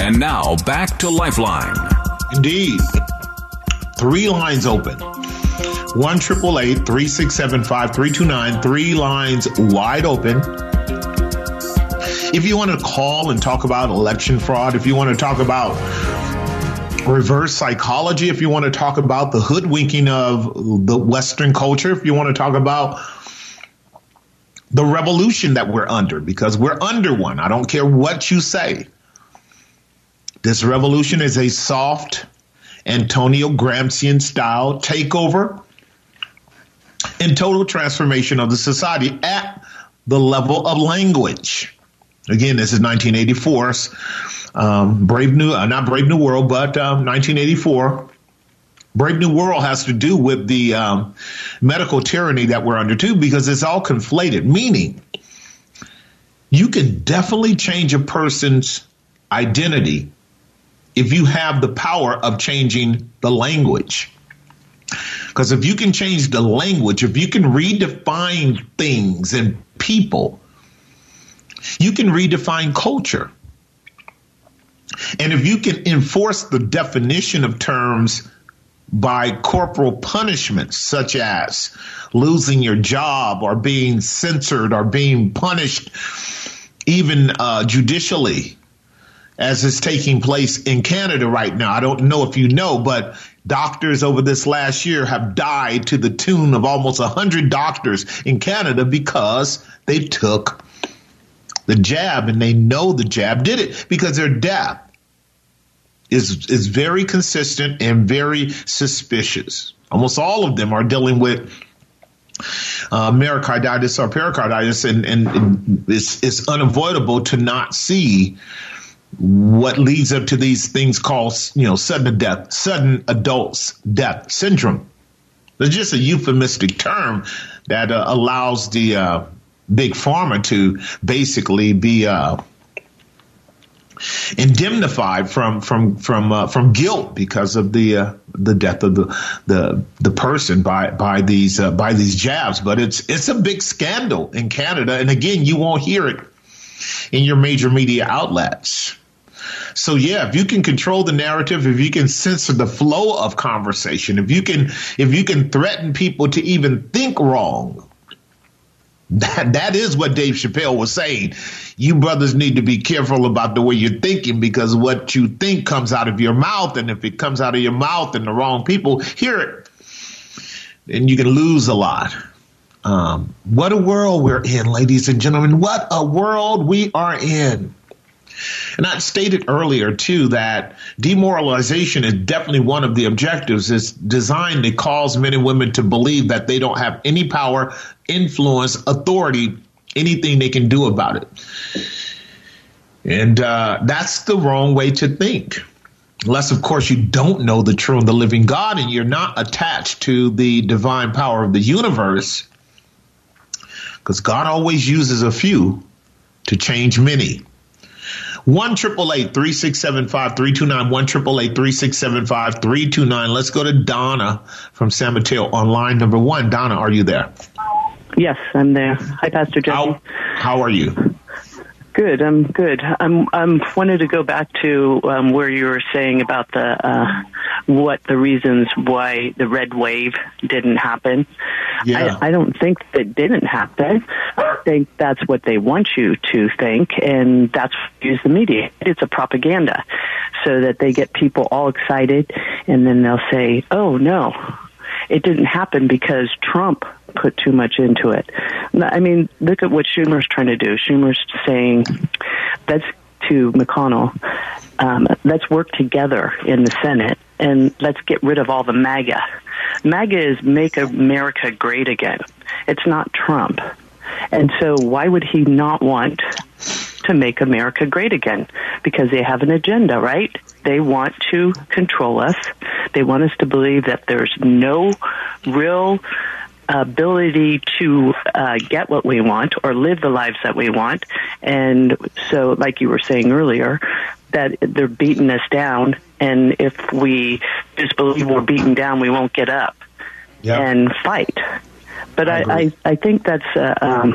And now back to Lifeline. Indeed. Three lines open. One triple eight three six seven five three two nine. Three lines wide open. If you want to call and talk about election fraud, if you want to talk about reverse psychology, if you want to talk about the hoodwinking of the Western culture, if you want to talk about the revolution that we're under, because we're under one. I don't care what you say. This revolution is a soft Antonio Gramscian style takeover and total transformation of the society at the level of language. Again, this is 1984. Um, Brave New, uh, not Brave New World, but um, 1984. Brave New World has to do with the um, medical tyranny that we're under too, because it's all conflated. Meaning, you can definitely change a person's identity if you have the power of changing the language. Because if you can change the language, if you can redefine things and people, you can redefine culture. And if you can enforce the definition of terms by corporal punishments, such as losing your job or being censored or being punished, even uh, judicially, as is taking place in Canada right now. I don't know if you know, but doctors over this last year have died to the tune of almost 100 doctors in Canada because they took the jab and they know the jab did it because their death is is very consistent and very suspicious. Almost all of them are dealing with uh, myocarditis or pericarditis, and, and, it's, it's unavoidable to not see what leads up to these things called, you know, sudden death, sudden adults death syndrome. It's just a euphemistic term that uh, allows the uh, big pharma to basically be uh, indemnified from from from uh, from guilt because of the uh, the death of the the the person by by these uh, by these jabs. But it's it's a big scandal in Canada, and again, you won't hear it in your major media outlets. So yeah, if you can control the narrative, if you can censor the flow of conversation, if you can if you can threaten people to even think wrong, that that is what Dave Chappelle was saying. You brothers need to be careful about the way you're thinking because what you think comes out of your mouth, and if it comes out of your mouth and the wrong people hear it, then you can lose a lot. Um, what a world we're in, ladies and gentlemen. What a world we are in. And I stated earlier too that demoralization is definitely one of the objectives. It's designed to cause men and women to believe that they don't have any power, influence, authority, anything they can do about it. And uh, that's the wrong way to think. Unless, of course, you don't know the true and the living God and you're not attached to the divine power of the universe. Because God always uses a few to change many. One triple eight three six seven five three two nine. One triple eight three six seven five three two nine. Let's go to Donna from San Mateo on line number one. Donna, are you there? Yes, I'm there. Hi, Pastor Jesse. How, how are you? Good. I'm good. I'm. I'm wanted to go back to um, where you were saying about the uh, what the reasons why the red wave didn't happen. Yeah. I, I don't think it didn't happen. I think that's what they want you to think, and that's use the media. It's a propaganda, so that they get people all excited, and then they'll say, "Oh no, it didn't happen because Trump put too much into it." I mean, look at what Schumer's trying to do. Schumer's saying, "Let's to McConnell, um, let's work together in the Senate and let's get rid of all the MAGA." MAGA is make America great again. It's not Trump. And so why would he not want to make America great again because they have an agenda, right? They want to control us. They want us to believe that there's no real ability to uh, get what we want or live the lives that we want. And so, like you were saying earlier, that they're beating us down. And if we just believe we're beaten down, we won't get up yep. and fight. But I, I, I, I, think that's, uh, um,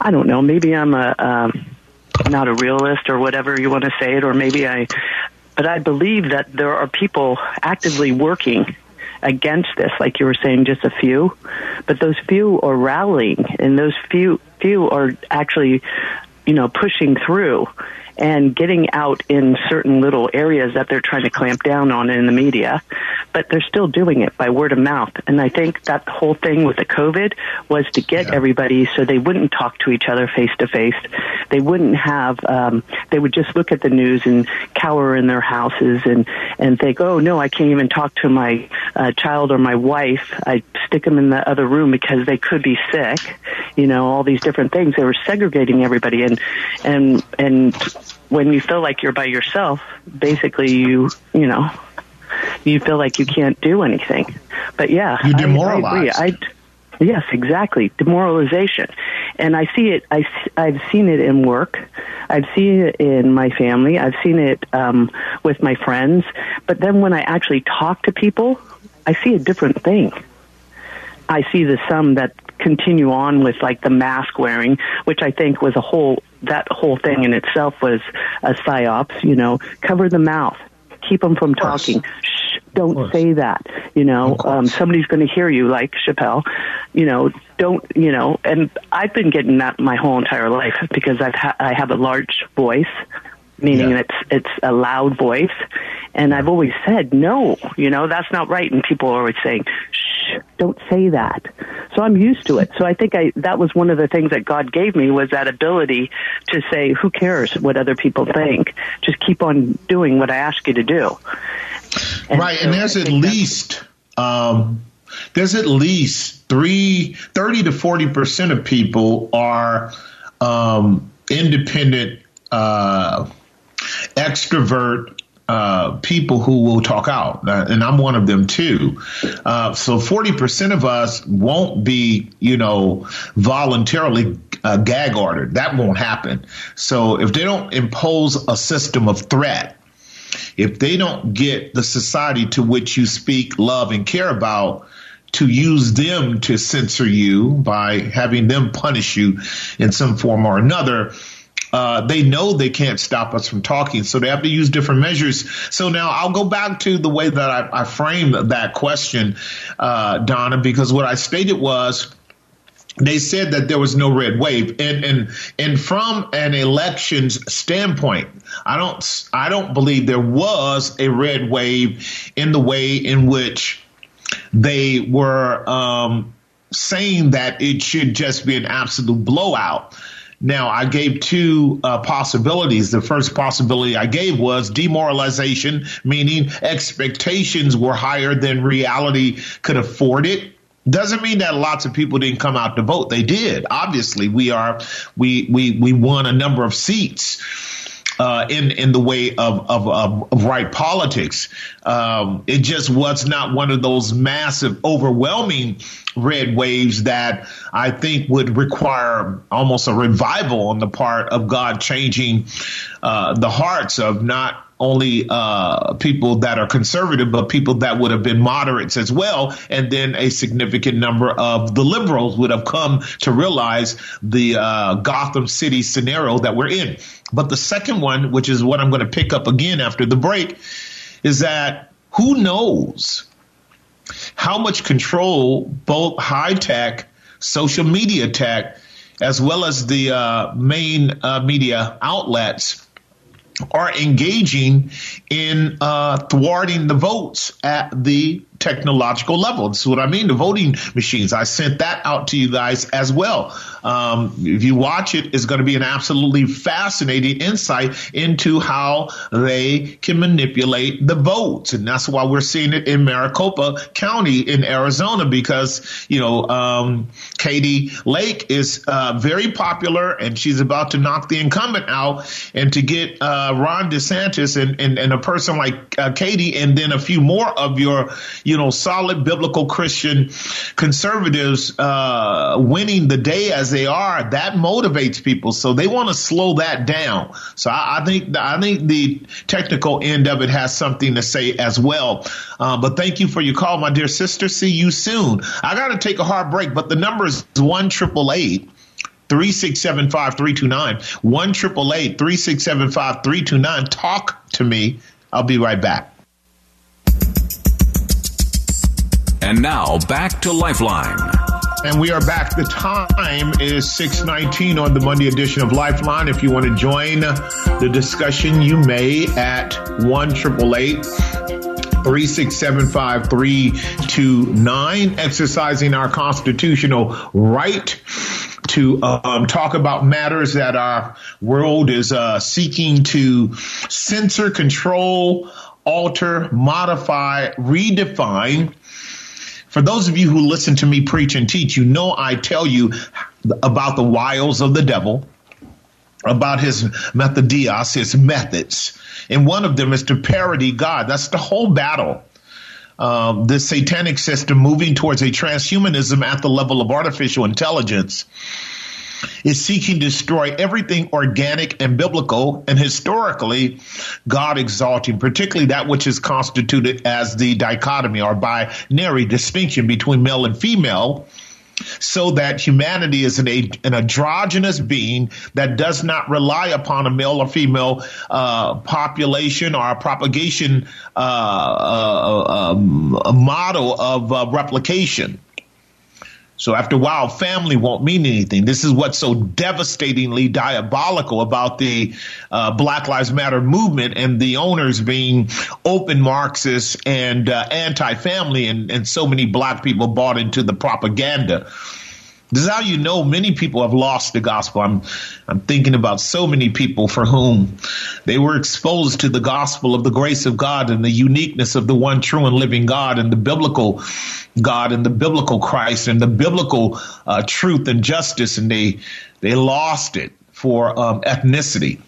I don't know, maybe I'm a, um, not a realist or whatever you want to say it, or maybe I, but I believe that there are people actively working against this, like you were saying, just a few, but those few are rallying, and those few few are actually, you know, pushing through and getting out in certain little areas that they're trying to clamp down on in the media, but they're still doing it by word of mouth. And I think that whole thing with the COVID was to get yeah. everybody so they wouldn't talk to each other face to face. They wouldn't have, um, they would just look at the news and cower in their houses and, and think, oh no, I can't even talk to my uh, child or my wife. I stick them in the other room because they could be sick. You know, all these different things. They were segregating everybody and, and, and when you feel like you're by yourself, basically you, you know, you feel like you can't do anything. But yeah, you demoralized. I, I, I, yes, exactly. Demoralization. And I see it, I, I've seen it in work. I've seen it in my family. I've seen it um, with my friends. But then when I actually talk to people, I see a different thing. I see the some that continue on with like the mask wearing, which I think was a whole that whole thing in itself was a psyops. You know, cover the mouth, keep them from talking. Shh, don't say that. You know, um, somebody's going to hear you, like Chappelle. You know, don't. You know, and I've been getting that my whole entire life because I've ha- I have a large voice meaning yeah. it's it's a loud voice. And I've always said no you know that's not right. And people are always saying shh don't say that. So I'm used to it. So I think I that was one of the things that God gave me was that ability to say who cares what other people think? Just keep on doing what I ask you to do. And right. so and there's at least um, there's at least three, 30 to 40 percent of people are um, independent uh, extrovert uh, people who will talk out, uh, and I'm one of them too. Uh, so 40% of us won't be, you know, voluntarily uh, gag ordered. That won't happen. So if they don't impose a system of threat, if they don't get the society to which you speak, love, and care about, to use them to censor you by having them punish you in some form or another, uh, they know they can't stop us from talking, so they have to use different measures. So now I'll go back to the way that I, I framed that question, uh, Donna, because what I stated was they said that there was no red wave and and and from an elections standpoint i don't i don't believe there was a red wave in the way in which they were um, saying that it should just be an absolute blowout now, I gave two uh, possibilities. The first possibility I gave was demoralization, meaning expectations were higher than reality could afford it. Doesn't mean that lots of people didn't come out to vote. They did. Obviously, we are we we we won a number of seats uh, in in the way of of, of, right politics. Um, it just was not one of those massive, overwhelming red waves that I think would require almost a revival on the part of God changing uh, the hearts of not only uh, people that are conservative, but people that would have been moderates as well. And then a significant number of the liberals would have come to realize the uh, Gotham City scenario that we're in. But the second one, which is what I'm going to pick up again after the break, is that who knows how much control both high tech, social media tech, as well as the uh, main uh, media outlets are engaging in uh, thwarting the votes at the technological level. This is what I mean. The voting machines. I sent that out to you guys as well. Um, if you watch it, it's going to be an absolutely fascinating insight into how they can manipulate the votes, and that's why we're seeing it in Maricopa County in Arizona because you know um, Kari Lake is uh, very popular, and she's about to knock the incumbent out, and to get uh, Ron DeSantis and, and, and a person like uh, Kari, and then a few more of your you know solid biblical Christian conservatives uh, winning the day as they are, that motivates people. So they want to slow that down. So I, I, think I think the technical end of it has something to say as well. Uh, but thank you for your call, my dear sister. See you soon. I got to take a hard break, but the number is one triple eight. 3675329 1 3675329 talk to me i'll be right back and now back to lifeline and we are back. The time is 619 on the Monday edition of Lifeline. If you want to join the discussion, you may at 1 3675329, exercising our constitutional right to um, talk about matters that our world is uh, seeking to censor, control, alter, modify, redefine for those of you who listen to me preach and teach, you know I tell you about the wiles of the devil, about his methodios, his methods. And one of them is to parody God. That's the whole battle. Um, the satanic system moving towards a transhumanism at the level of artificial intelligence is seeking to destroy everything organic and biblical and historically God exalting, particularly that which is constituted as the dichotomy or binary distinction between male and female so that humanity is an, an, androgynous being that does not rely upon a male or female uh, population or a propagation uh, uh, um, model of uh, replication. So after a while, family won't mean anything. This is what's so devastatingly diabolical about the uh, Black Lives Matter movement and the owners being open Marxists and uh, anti-family, and, and so many black people bought into the propaganda. This is how you know many people have lost the gospel. I'm, I'm thinking about so many people for whom they were exposed to the gospel of the grace of God and the uniqueness of the one true and living God and the biblical God and the biblical Christ and the biblical uh, truth and justice, and they they lost it for um, ethnicity,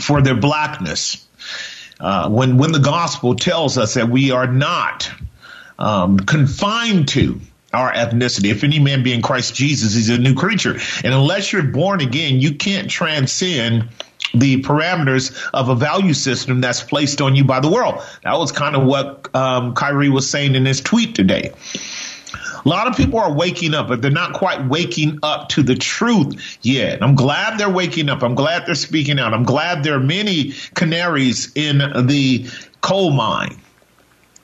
for their blackness. Uh, when when the gospel tells us that we are not um, confined to our ethnicity. If any man be in Christ Jesus, he's a new creature. And unless you're born again, you can't transcend the parameters of a value system that's placed on you by the world. That was kind of what um, Kyrie was saying in his tweet today. A lot of people are waking up, but they're not quite waking up to the truth yet. I'm glad they're waking up. I'm glad they're speaking out. I'm glad there are many canaries in the coal mine.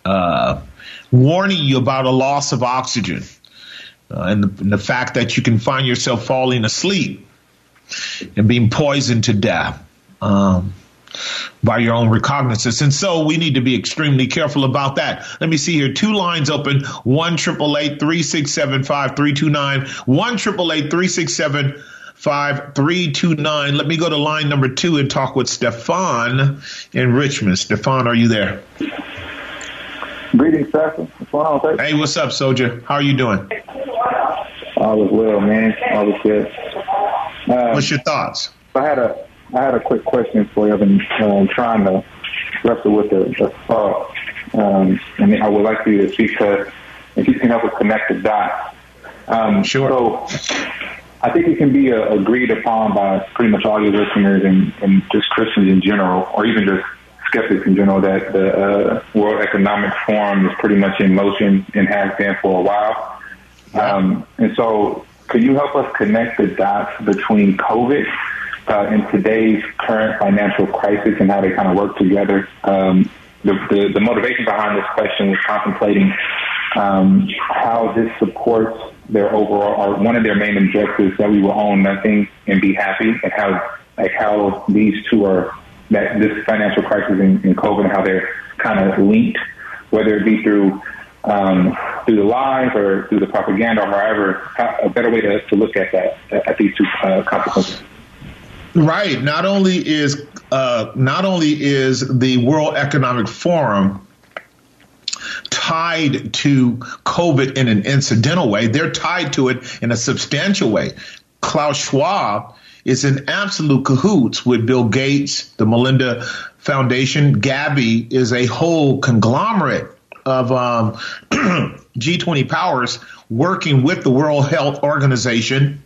Uh, warning you about a loss of oxygen uh, and, the, and the fact that you can find yourself falling asleep and being poisoned to death. Um, by your own recognizance. And so we need to be extremely careful about that. Let me see here. Two lines open. One triple eight three six seven five three two nine. One triple eight three six seven five three two nine. Let me go to line number two and talk with Stefan in Richmond. Stefan, are you there? Greetings, Pastor. What's going on, Hey, what's up, soldier? How are you doing? All is well, man. All is good. Uh, what's your thoughts? I had a I had a quick question for you. I've been um, trying to wrestle with the, the thought, um, and I would like for you to speak to if you can help us connect the dots. Um, sure. So, I think it can be uh, agreed upon by pretty much all your listeners and, and just Christians in general, or even just skeptics in general that the uh, World Economic Forum is pretty much in motion and has been for a while. Um, and so, could you help us connect the dots between COVID uh, and today's current financial crisis and how they kind of work together? Um, the, the, the, motivation behind this question was contemplating um, how this supports their overall, or one of their main objectives that we will own nothing and be happy, and how like how these two are that this financial crisis and, COVID and how they're kind of linked, whether it be through um, through the lies or through the propaganda or however, a better way to, to look at that, at these two uh, consequences. Right. Not only is uh, not only is the World Economic Forum tied to COVID in an incidental way, they're tied to it in a substantial way. Klaus Schwab is in absolute cahoots with Bill Gates, the Melinda Foundation. Gavi is a whole conglomerate of um, G20 powers working with the World Health Organization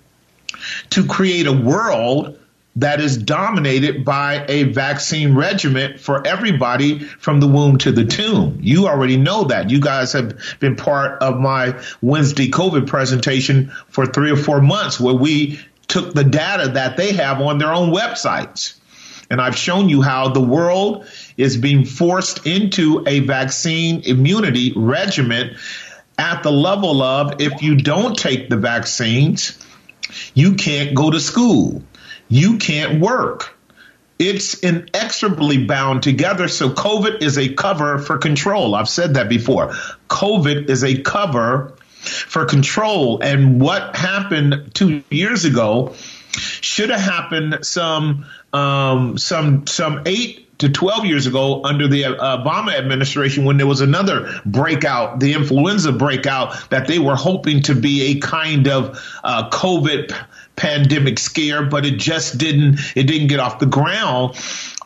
to create a world that is dominated by a vaccine regimen for everybody from the womb to the tomb. You already know that. You guys have been part of my Wednesday COVID presentation for three or four months where we took the data that they have on their own websites. And I've shown you how the world is being forced into a vaccine immunity regimen at the level of if you don't take the vaccines, you can't go to school you can't work. It's inexorably bound together. So COVID is a cover for control. I've said that before. COVID is a cover for control. And what happened two years ago should have happened some um, some some eight to 12 years ago under the Obama administration when there was another breakout, the influenza breakout that they were hoping to be a kind of uh, COVID pandemic scare, but it just didn't it didn't get off the ground.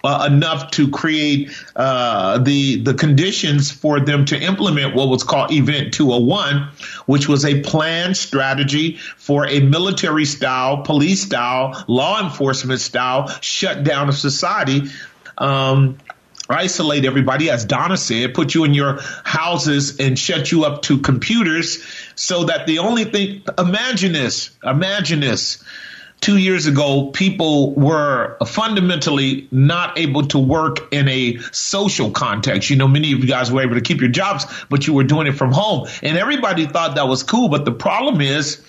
Uh, enough to create uh, the the conditions for them to implement what was called Event 201, which was a planned strategy for a military style, police style, law enforcement style shutdown of society. Um, isolate everybody, as Donna said, put you in your houses and shut you up to computers so that the only thing, imagine this, imagine this. Two years ago, people were fundamentally not able to work in a social context. You know, many of you guys were able to keep your jobs, but you were doing it from home. And everybody thought that was cool. But the problem is,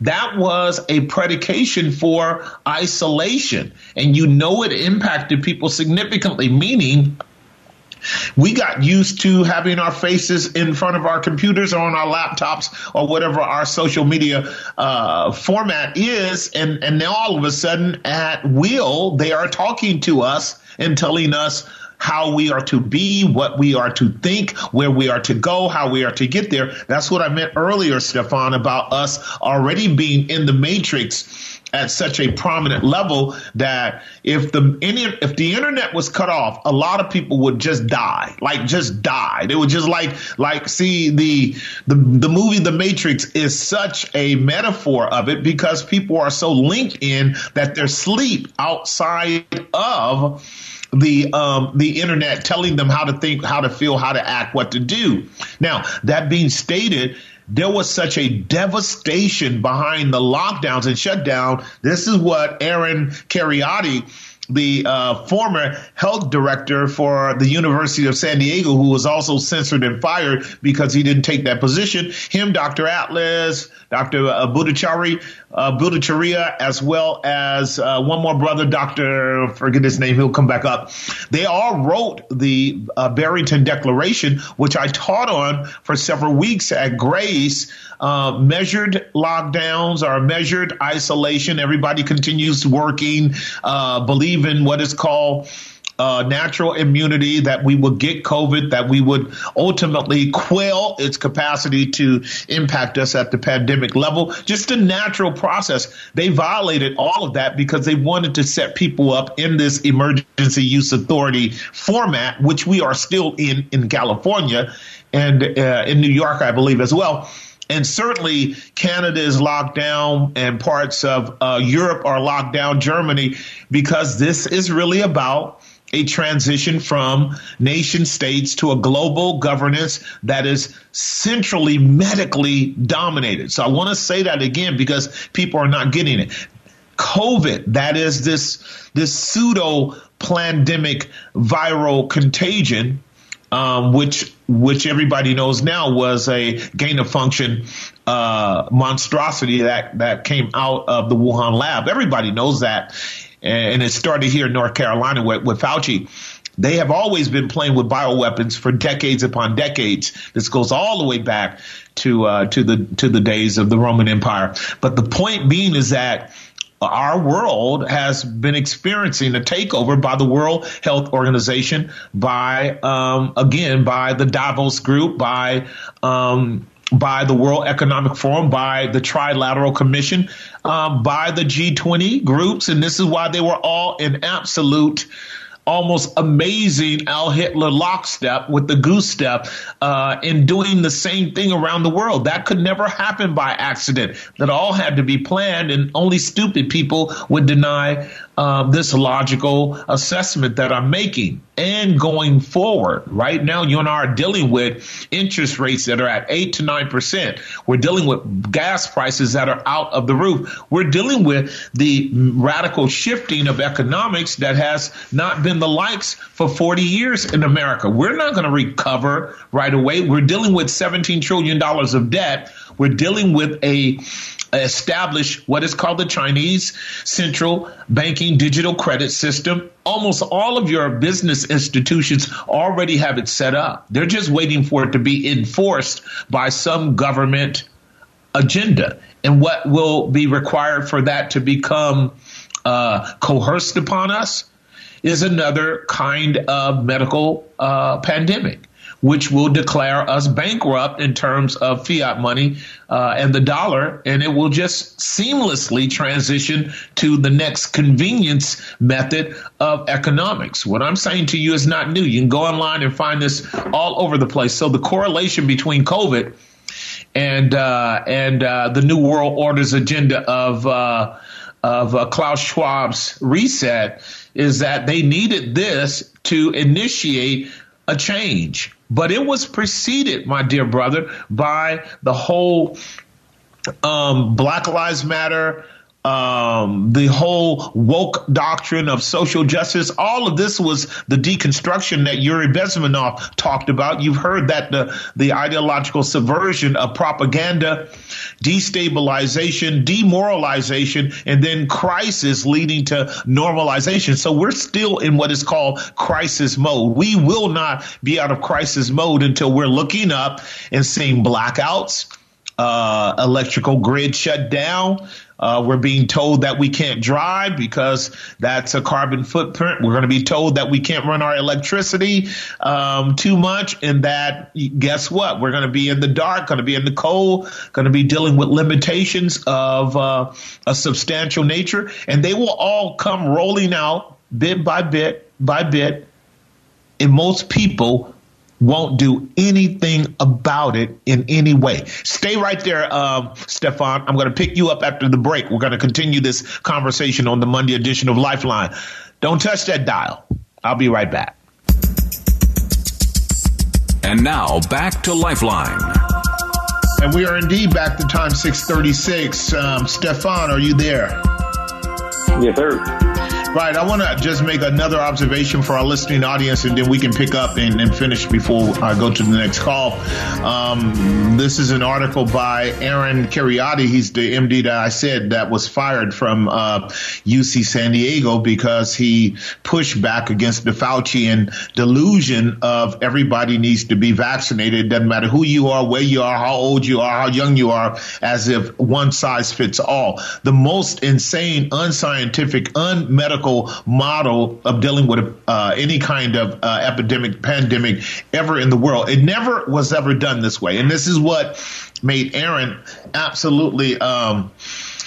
that was a predication for isolation. And you know it impacted people significantly, meaning we got used to having our faces in front of our computers or on our laptops or whatever our social media uh, format is. And, and now all of a sudden, at will, they are talking to us and telling us how we are to be, what we are to think, where we are to go, how we are to get there. That's what I meant earlier, Stefan, about us already being in the matrix at such a prominent level that if the if the internet was cut off, a lot of people would just die, like just die. They would just like like see the the the movie The Matrix is such a metaphor of it because people are so linked in that their sleep outside of the um, the internet telling them how to think, how to feel, how to act, what to do. Now, that being stated, there was such a devastation behind the lockdowns and shutdown. This is what Aaron Kheriaty the uh, former health director for the University of San Diego, who was also censored and fired because he didn't take that position. Him, Dr. Atlas, Dr. Uh, Bhattacharya, uh, as well as uh, one more brother, Dr. Forget his name, he'll come back up. They all wrote the uh, Barrington Declaration, which I taught on for several weeks at Grace uh, measured lockdowns or measured isolation. Everybody continues working, uh, believe in what is called uh, natural immunity, that we would get COVID, that we would ultimately quell its capacity to impact us at the pandemic level. Just a natural process. They violated all of that because they wanted to set people up in this emergency use authority format, which we are still in in California and uh, in New York, I believe, as well and certainly Canada is locked down and parts of uh, Europe are locked down, Germany, because this is really about a transition from nation states to a global governance that is centrally medically dominated. So I want to say that again because people are not getting it. COVID, that is this, this pseudo pandemic viral contagion um, which which everybody knows now was a gain of function uh, monstrosity that that came out of the Wuhan lab. Everybody knows that, and it started here in North Carolina with, with Fauci. They have always been playing with bioweapons for decades upon decades. This goes all the way back to uh, to the to the days of the Roman Empire. But the point being is that our world has been experiencing a takeover by the World Health Organization, by um, again by the Davos Group, by um, by the World Economic Forum, by the Trilateral Commission, um, by the G20 groups, and this is why they were all in absolute almost amazing Al Hitler lockstep with the goose step uh, in doing the same thing around the world. That could never happen by accident. That all had to be planned, and only stupid people would deny this logical assessment that I'm making. And going forward, right now, you and I are dealing with interest rates that are at eight to nine percent. We're dealing with gas prices that are out of the roof. We're dealing with the radical shifting of economics that has not been the likes for 40 years in America. We're not going to recover right away. We're dealing with 17 trillion dollars of debt. We're dealing with a established what is called the Chinese central banking digital credit system. Almost all of your business institutions already have it set up. They're just waiting for it to be enforced by some government agenda. And what will be required for that to become uh, coerced upon us is another kind of medical uh, pandemic which will declare us bankrupt in terms of fiat money uh, and the dollar, and it will just seamlessly transition to the next convenience method of economics. What I'm saying to you is not new. You can go online and find this all over the place. So the correlation between COVID and uh, and uh, the New World Order's agenda of uh, of uh, Klaus Schwab's reset is that they needed this to initiate a change. But it was preceded, my dear brother, by the whole um, Black Lives Matter, um, the whole woke doctrine of social justice, all of this was the deconstruction that Yuri Bezmenov talked about. You've heard that the, the ideological subversion of propaganda, destabilization, demoralization, and then crisis leading to normalization. So we're still in what is called crisis mode. We will not be out of crisis mode until we're looking up and seeing blackouts, uh, electrical grid shut down, uh, we're being told that we can't drive because that's a carbon footprint. We're going to be told that we can't run our electricity um, too much, and that guess what? We're going to be in the dark, going to be in the cold, going to be dealing with limitations of uh, a substantial nature, and they will all come rolling out bit by bit by bit. And most people won't do anything about it in any way. Stay right there, um, Stefan. I'm going to pick you up after the break. We're going to continue this conversation on the Monday edition of Lifeline. Don't touch that dial. I'll be right back. And now back to Lifeline. And we are indeed back to time 636. Um, Stefan, are you there? Yes, sir. Right. I want to just make another observation for our listening audience, and then we can pick up and, and finish before I go to the next call. Um, this is an article by Aaron Kheriaty. He's the MD that I said that was fired from uh, UC San Diego because he pushed back against the Faucian delusion of everybody needs to be vaccinated. Doesn't matter who you are, where you are, how old you are, how young you are, as if one size fits all. The most insane, unscientific, unmedical model of dealing with uh, any kind of uh, epidemic, pandemic ever in the world. It never was ever done this way. And this is what made Aaron absolutely. Um,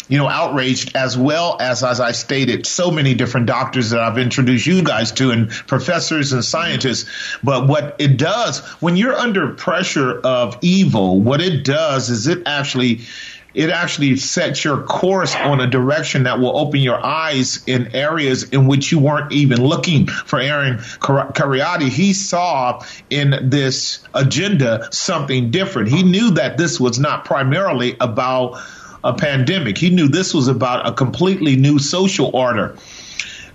you know, outraged as well as, as I stated, so many different doctors that I've introduced you guys to and professors and scientists. But what it does when you're under pressure of evil, what it does is it actually it actually sets your course on a direction that will open your eyes in areas in which you weren't even looking for Aaron Kheriaty. He saw in this agenda something different. He knew that this was not primarily about a pandemic. He knew this was about a completely new social order.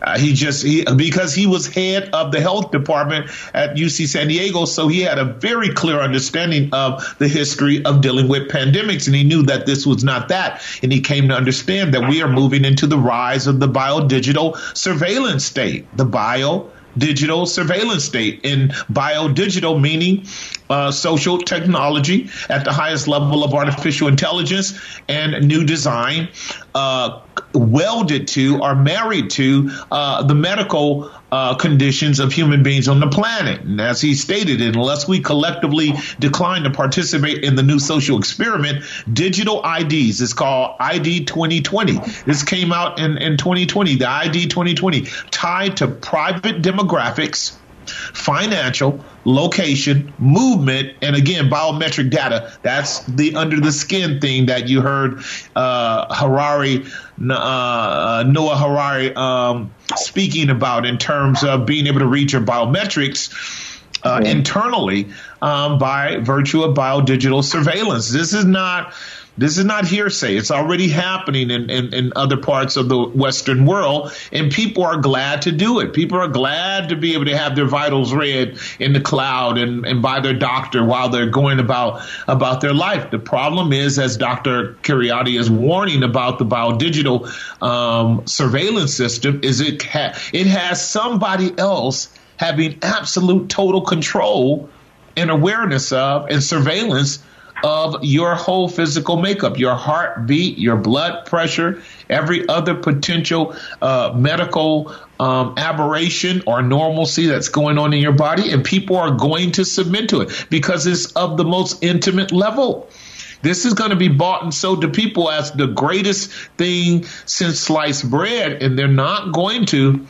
Uh, he just he because he was head of the health department at UC San Diego, so he had a very clear understanding of the history of dealing with pandemics, and he knew that this was not that. And he came to understand that we are moving into the rise of the bio digital surveillance state, the bio digital surveillance state. In bio-digital meaning uh, social technology at the highest level of artificial intelligence and new design, uh, welded to or married to uh, the medical uh, conditions of human beings on the planet. And as he stated, unless we collectively decline to participate in the new social experiment, digital IDs is called ID 2020. This came out in, in 2020, the ID 2020, tied to private demographics financial, location, movement, and again, biometric data. That's the under the skin thing that you heard uh, Harari, uh, Noah Harari um, speaking about in terms of being able to read your biometrics. Uh, internally, um, by virtue of biodigital surveillance. This is not this is not hearsay. It's already happening in, in, in, other parts of the Western world, and people are glad to do it. People are glad to be able to have their vitals read in the cloud and, and by their doctor while they're going about about their life. The problem is, as Dr. Kheriaty is warning about the biodigital um, surveillance system, is it ha- it has somebody else having absolute total control and awareness of and surveillance of your whole physical makeup, your heartbeat, your blood pressure, every other potential uh, medical um, aberration or normalcy that's going on in your body. And people are going to submit to it because it's of the most intimate level. This is going to be bought and sold to people as the greatest thing since sliced bread, and they're not going to.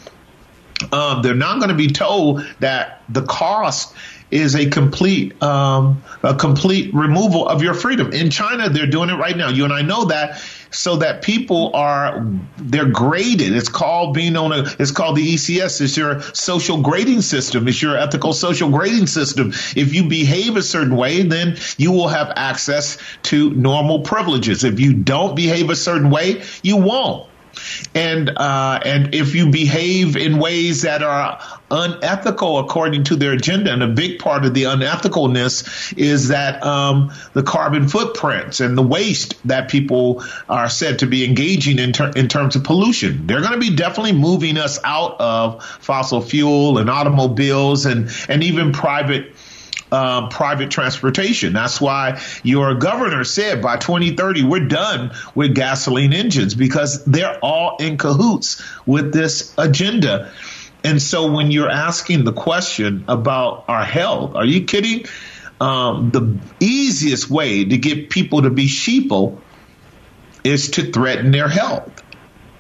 Um, they're not going to be told that the cost is a complete um, a complete removal of your freedom. In China, they're doing it right now. You and I know that. So that people are they're graded. It's called being on a. It's called the ECS. It's your social grading system. It's your ethical social grading system. If you behave a certain way, then you will have access to normal privileges. If you don't behave a certain way, you won't and uh, and if you behave in ways that are unethical according to their agenda, and a big part of the unethicalness is that um, the carbon footprints and the waste that people are said to be engaging in, ter- in terms of pollution. They're going to be definitely moving us out of fossil fuel and automobiles and and even private um, private transportation. That's why your governor said by 2030 we're done with gasoline engines because they're all in cahoots with this agenda. And so when you're asking the question about our health, are you kidding? Um, the easiest way to get people to be sheeple is to threaten their health.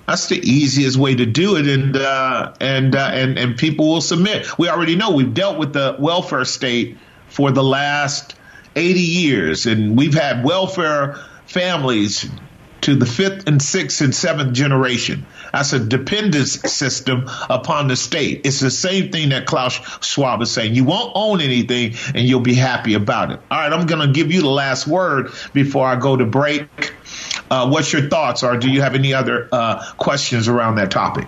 That's the easiest way to do it, and uh, and uh, and and people will submit. We already know we've dealt with the welfare state for the last 80 years, and we've had welfare families to the fifth and sixth and seventh generation. That's a dependence system upon the state. It's the same thing that Klaus Schwab is saying. You won't own anything and you'll be happy about it. All right, I'm going to give you the last word before I go to break. Uh, what's your thoughts, or do you have any other uh, questions around that topic?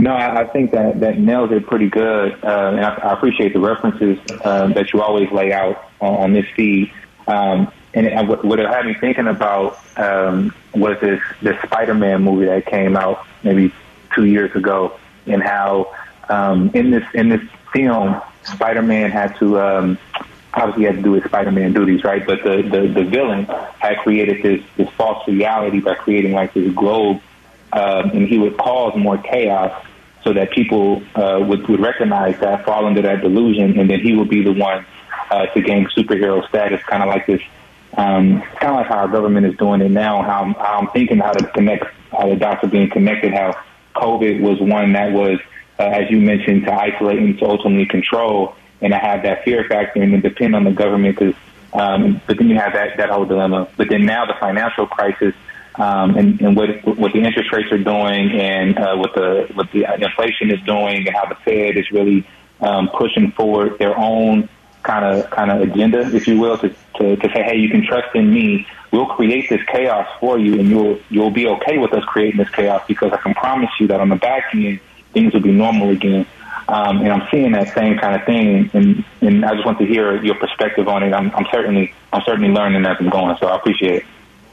No, I, think that that nails it pretty good, uh, and I, I appreciate the references um, that you always lay out on, on this feed. Um, and it, what, what it had me thinking about um, was this this Spider-Man movie that came out maybe two years ago, and how um, in this in this film, Spider-Man had to um, obviously had to do his Spider-Man duties, right? But the, the the villain had created this this false reality by creating like this globe, um, and he would cause more chaos so that people uh, would would recognize that, fall under that delusion, and then he would be the one uh, to gain superhero status, kind of like this um, kind of like how our government is doing it now. How, I'm, how I'm thinking how to connect, how the dots are being connected. How COVID was one that was, uh, as you mentioned, to isolate and to ultimately control, and to have that fear factor and then depend on the government. Because, um, but then you have that that whole dilemma. But then now the financial crisis. Um, and, and what what the interest rates are doing, and uh, what the what the inflation is doing, and how the Fed is really um, pushing forward their own kind of kind of agenda, if you will, to, to to say, hey, you can trust in me. We'll create this chaos for you, and you'll you'll be okay with us creating this chaos because I can promise you that on the back end things will be normal again. Um, and I'm seeing that same kind of thing, and, and I just want to hear your perspective on it. I'm, I'm certainly I'm certainly learning as I'm going, so I appreciate it.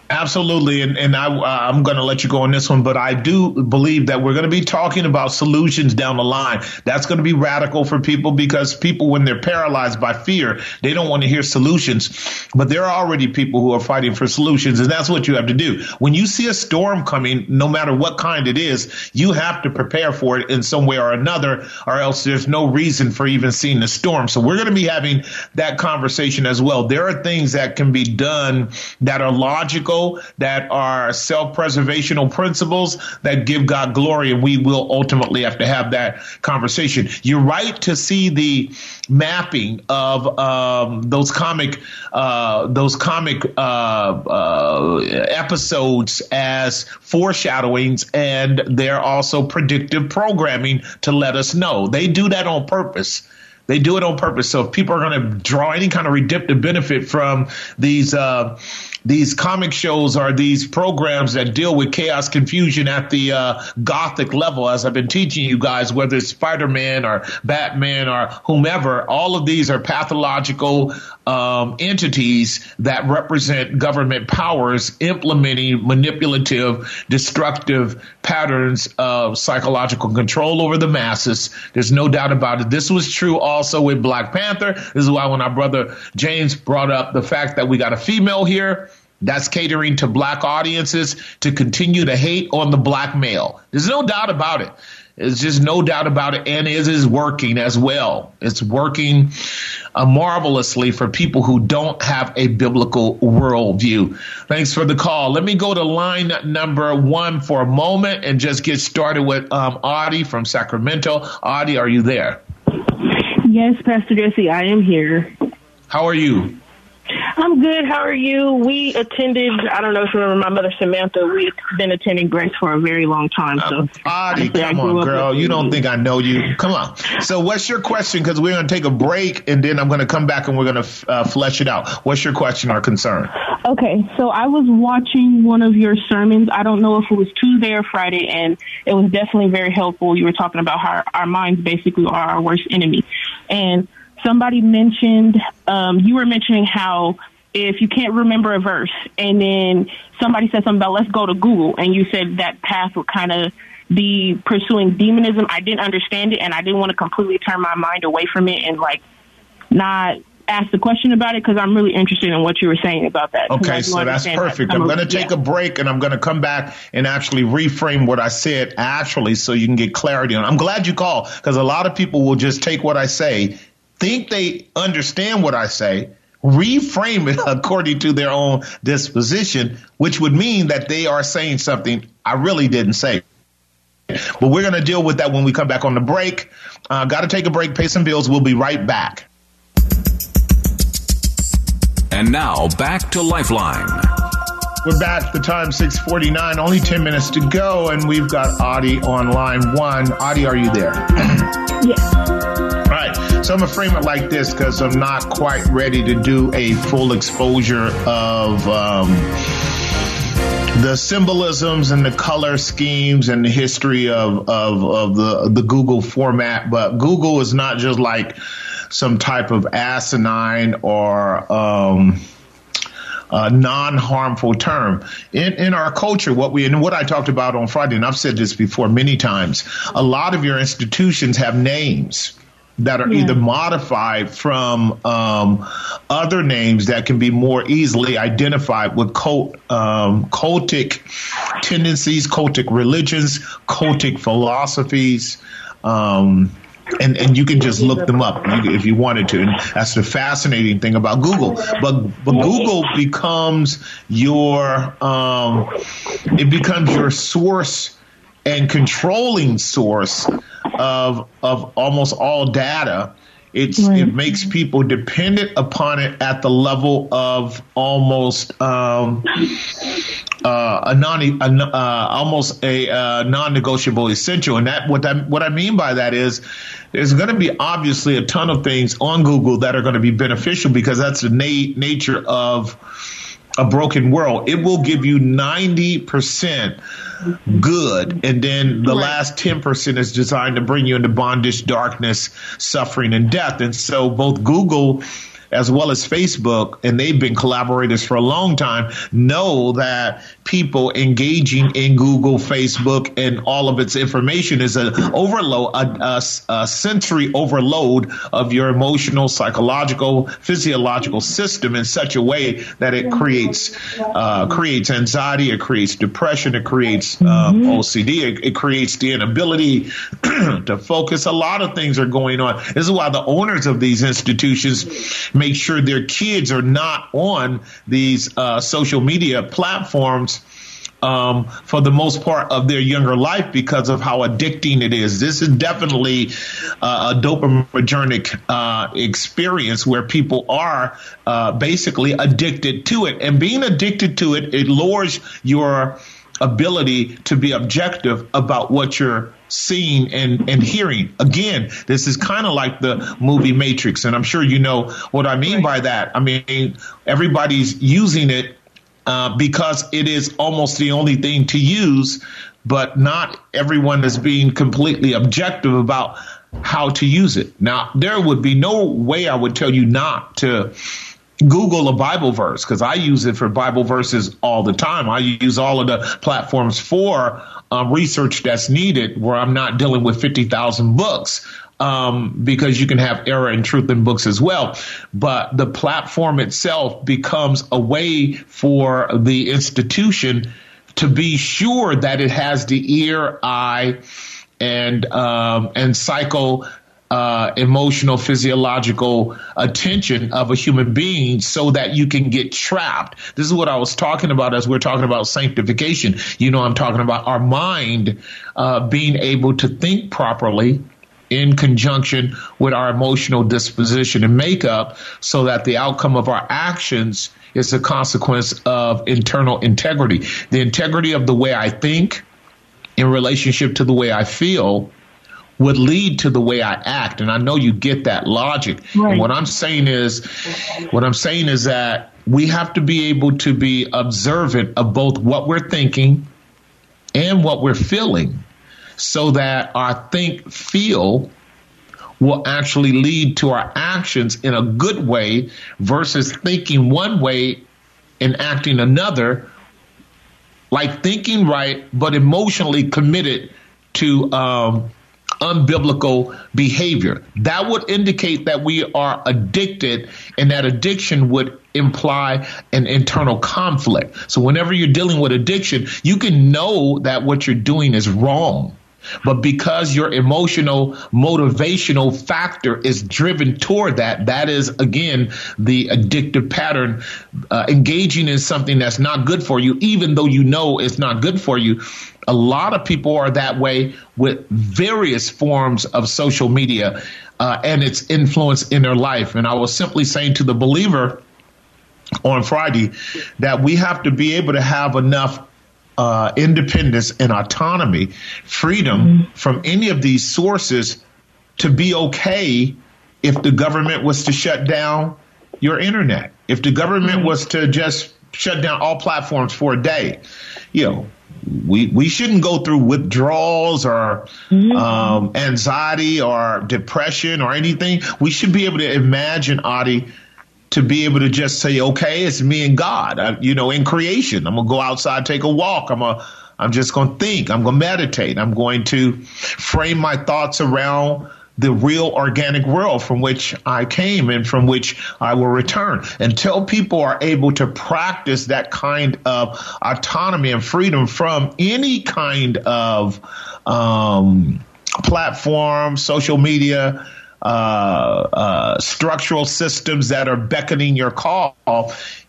Absolutely, and and I uh, I'm going to let you go on this one, but I do believe that we're going to be talking about solutions down the line. That's going to be radical for people because people, when they're paralyzed by fear, they don't want to hear solutions. But there are already people who are fighting for solutions, and that's what you have to do. When you see a storm coming, no matter what kind it is, you have to prepare for it in some way or another, or else there's no reason for even seeing the storm. So we're going to be having that conversation as well. There are things that can be done that are logical that are self-preservational principles that give God glory, and we will ultimately have to have that conversation. You're right to see the mapping of um, those comic uh, those comic uh, uh, episodes as foreshadowings, and they're also predictive programming to let us know. They do that on purpose. They do it on purpose. So if people are going to draw any kind of redemptive benefit from these uh, these comic shows are these programs that deal with chaos confusion at the uh, gothic level. As i've been teaching you guys whether it's spider-man or batman or whomever all of these are pathological um, entities that represent government powers implementing manipulative destructive patterns of psychological control over the masses. There's no doubt about it. This was true also with black panther. This is why when our brother james brought up the fact that we got a female here that's catering to black audiences to continue to hate on the black male. There's no doubt about it. There's just no doubt about it, and it is working as well. It's working uh, marvelously for people who don't have a biblical worldview. Thanks for the call. Let me go to line number one for a moment and just get started with um, Audie from Sacramento. Audie, are you there? Yes, Pastor Jesse, I am here. How are you? I'm good. How are you? We attended, I don't know if you remember my mother, Samantha. We've been attending Grace for a very long time. So, uh, Audie, come on, girl. You don't think I know you. Come on. So, what's your question? Because we're going to take a break and then I'm going to come back and we're going to uh, flesh it out. What's your question or concern? Okay. So, I was watching one of your sermons. I don't know if it was Tuesday or Friday, and it was definitely very helpful. You were talking about how our minds basically are our worst enemy. And somebody mentioned, um, you were mentioning how if you can't remember a verse and then somebody said something about let's go to Google and you said that path would kind of be pursuing demonism, I didn't understand it and I didn't want to completely turn my mind away from it and like not ask the question about it because I'm really interested in what you were saying about that. Okay, so that's perfect. I'm going to take yeah. a break and I'm going to come back and actually reframe what I said actually so you can get clarity on. It. I'm glad you called because a lot of people will just take what I say think they understand what I say, reframe it according to their own disposition, which would mean that they are saying something I really didn't say. But we're going to deal with that when we come back on the break. Uh, Got to take a break, pay some bills. We'll be right back. And now back to Lifeline. We're back. The time 649, only 10 minutes to go, and we've got Audie on line one. Audie, are you there? yes. So I'm gonna frame it like this because I'm not quite ready to do a full exposure of um, the symbolisms and the color schemes and the history of, of, of the the Google format. But Google is not just like some type of asinine or um, non-harmful term in in our culture. What we and what I talked about on Friday, and I've said this before many times. A lot of your institutions have names that are yeah. either modified from um, other names that can be more easily identified with cult, um, cultic tendencies, cultic religions, cultic philosophies. Um, and and you can just look them up if you wanted to. And that's the fascinating thing about Google. But but Google becomes your um, it becomes your source and controlling source of of almost all data. It's right. it makes people dependent upon it at the level of almost um, uh, a non a, uh, almost a uh, non-negotiable essential. And that what that what I mean by that is there's going to be obviously a ton of things on Google that are going to be beneficial because that's the na- nature of a broken world. It will give you ninety percent good. And then the right. last 10% is designed to bring you into bondage, darkness, suffering, and death. And so both Google as well as Facebook, and they've been collaborators for a long time, know that people engaging in Google, Facebook, and all of its information is an overload, a, a, a sensory overload of your emotional, psychological, physiological system in such a way that it creates uh, creates anxiety, it creates depression, it creates um, mm-hmm. OCD, it, it creates the inability to focus. A lot of things are going on. This is why the owners of these institutions make sure their kids are not on these uh, social media platforms um, for the most part of their younger life because of how addicting it is. This is definitely uh, a dopaminergic uh, experience where people are uh, basically addicted to it. And being addicted to it, it lowers your ability to be objective about what you're seeing and, and hearing. Again, this is kind of like the movie Matrix, and I'm sure you know what I mean right. by that. I mean, everybody's using it uh, because it is almost the only thing to use, but not everyone is being completely objective about how to use it. Now, there would be no way I would tell you not to Google a Bible verse because I use it for Bible verses all the time. I use all of the platforms for um, research that's needed where I'm not dealing with 50,000 books. Um, because you can have error and truth in books as well. But the platform itself becomes a way for the institution to be sure that it has the ear, eye, and um, and psycho uh, emotional, physiological attention of a human being so that you can get trapped. This is what I was talking about as we're talking about sanctification. You know, I'm talking about our mind uh, being able to think properly in conjunction with our emotional disposition and makeup so that the outcome of our actions is a consequence of internal integrity. The integrity of the way I think in relationship to the way I feel would lead to the way I act. And I know you get that logic. Right. And what I'm saying is, what I'm saying is that we have to be able to be observant of both what we're thinking and what we're feeling so that our think feel will actually lead to our actions in a good way versus thinking one way and acting another like thinking right but emotionally committed to um, unbiblical behavior. That would indicate that we are addicted, and that addiction would imply an internal conflict. So, whenever you're dealing with addiction, you can know that what you're doing is wrong. But because your emotional motivational factor is driven toward that, that is again the addictive pattern, uh, engaging in something that's not good for you, even though you know it's not good for you. A lot of people are that way with various forms of social media uh, and its influence in their life. And I was simply saying to the believer on Friday that we have to be able to have enough uh, independence and autonomy, freedom mm-hmm. from any of these sources to be okay if the government was to shut down your internet, if the government mm-hmm. was to just shut down all platforms for a day. You know, we we shouldn't go through withdrawals or mm-hmm. um, anxiety or depression or anything. We should be able to imagine, Audie, to be able to just say, okay, it's me and God. I, you know, in creation, I'm gonna go outside, take a walk. I'm a I'm just going to think. I'm going to meditate. I'm going to frame my thoughts around the real organic world from which I came and from which I will return. Until people are able to practice that kind of autonomy and freedom from any kind of um, platform, social media, uh, uh, structural systems that are beckoning your call,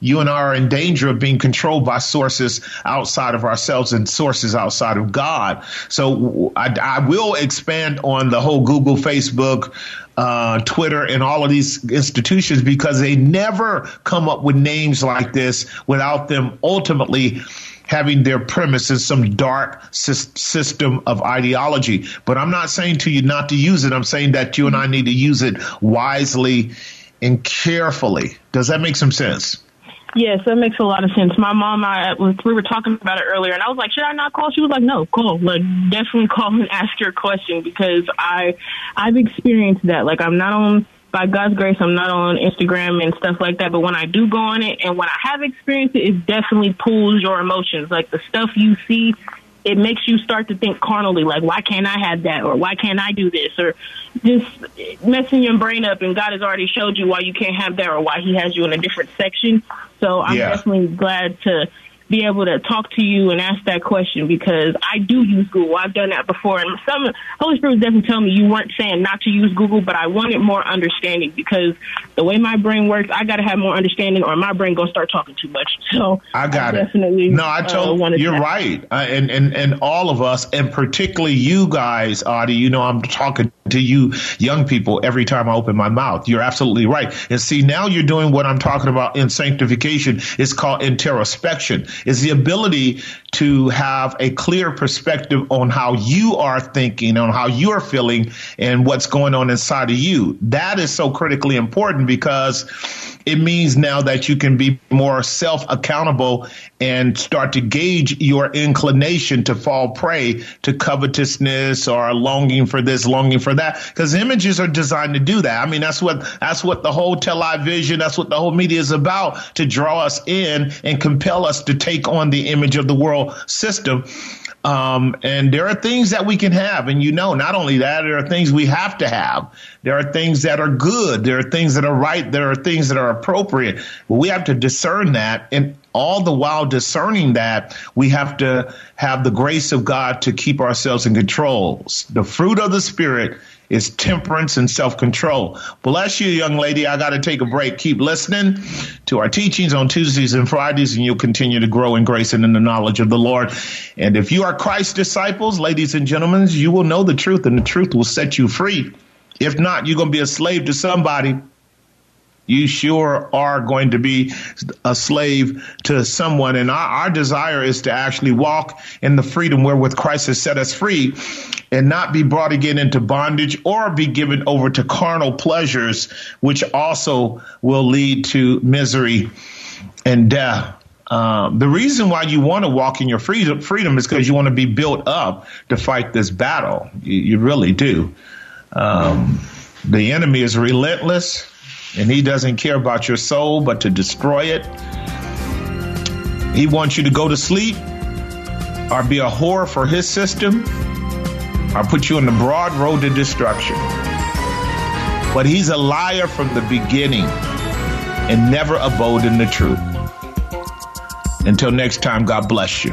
you and I are in danger of being controlled by sources outside of ourselves and sources outside of God. So I, I will expand on the whole Google, Facebook, uh, Twitter, and all of these institutions because they never come up with names like this without them ultimately having their premise in some dark sy- system of ideology. But I'm not saying to you not to use it. I'm saying that you and I need to use it wisely and carefully. Does that make some sense? Yes, that makes a lot of sense. My mom, I was, we were talking about it earlier, and I was like, "Should I not call?" She was like, "No, call. Like, definitely call and ask your question because I, I've experienced that. Like, I'm not on by God's grace, I'm not on Instagram and stuff like that. But when I do go on it, and when I have experienced it, it definitely pulls your emotions. Like the stuff you see, it makes you start to think carnally, like why can't I have that, or why can't I do this, or just messing your brain up. And God has already showed you why you can't have that, or why He has you in a different section. So I'm Yeah. definitely glad to be able to talk to you and ask that question because I do use Google. I've done that before, and some Holy Spirit was definitely telling me you weren't saying not to use Google, but I wanted more understanding because the way my brain works, I got to have more understanding, or my brain gonna start talking too much. So I got it. definitely. No, I uh, told wanted you're right, uh, and and and all of us, and particularly you guys, Audie. You know, I'm talking to you, young people, every time I open my mouth. You're absolutely right. And see, now you're doing what I'm talking about in sanctification. It's called introspection. It's the ability to have a clear perspective on how you are thinking, on how you're feeling, and what's going on inside of you. That is so critically important because it means now that you can be more self accountable and start to gauge your inclination to fall prey to covetousness or longing for this, longing for that. Because images are designed to do that. I mean, that's what that's what the whole television, that's what the whole media is about to draw us in and compel us to take on the image of the world system. Um, and there are things that we can have. And you know, not only that, there are things we have to have. There are things that are good. There are things that are right. There are things that are appropriate. But we have to discern that. And all the while discerning that, we have to have the grace of God to keep ourselves in control. The fruit of the Spirit is temperance and self-control. Bless you, young lady. I got to take a break. Keep listening to our teachings on Tuesdays and Fridays, and you'll continue to grow in grace and in the knowledge of the Lord. And if you are Christ's disciples, ladies and gentlemen, you will know the truth, and the truth will set you free. If not, you're going to be a slave to somebody. You sure are going to be a slave to someone. And our, our desire is to actually walk in the freedom wherewith Christ has set us free and not be brought again into bondage or be given over to carnal pleasures, which also will lead to misery and death. Um, the reason why you want to walk in your freedom, freedom is because you want to be built up to fight this battle. You, you really do. Um, the enemy is relentless and he doesn't care about your soul but to destroy it. He wants you to go to sleep or be a whore for his system or put you on the broad road to destruction. But he's a liar from the beginning and never abode in the truth. Until next time, God bless you.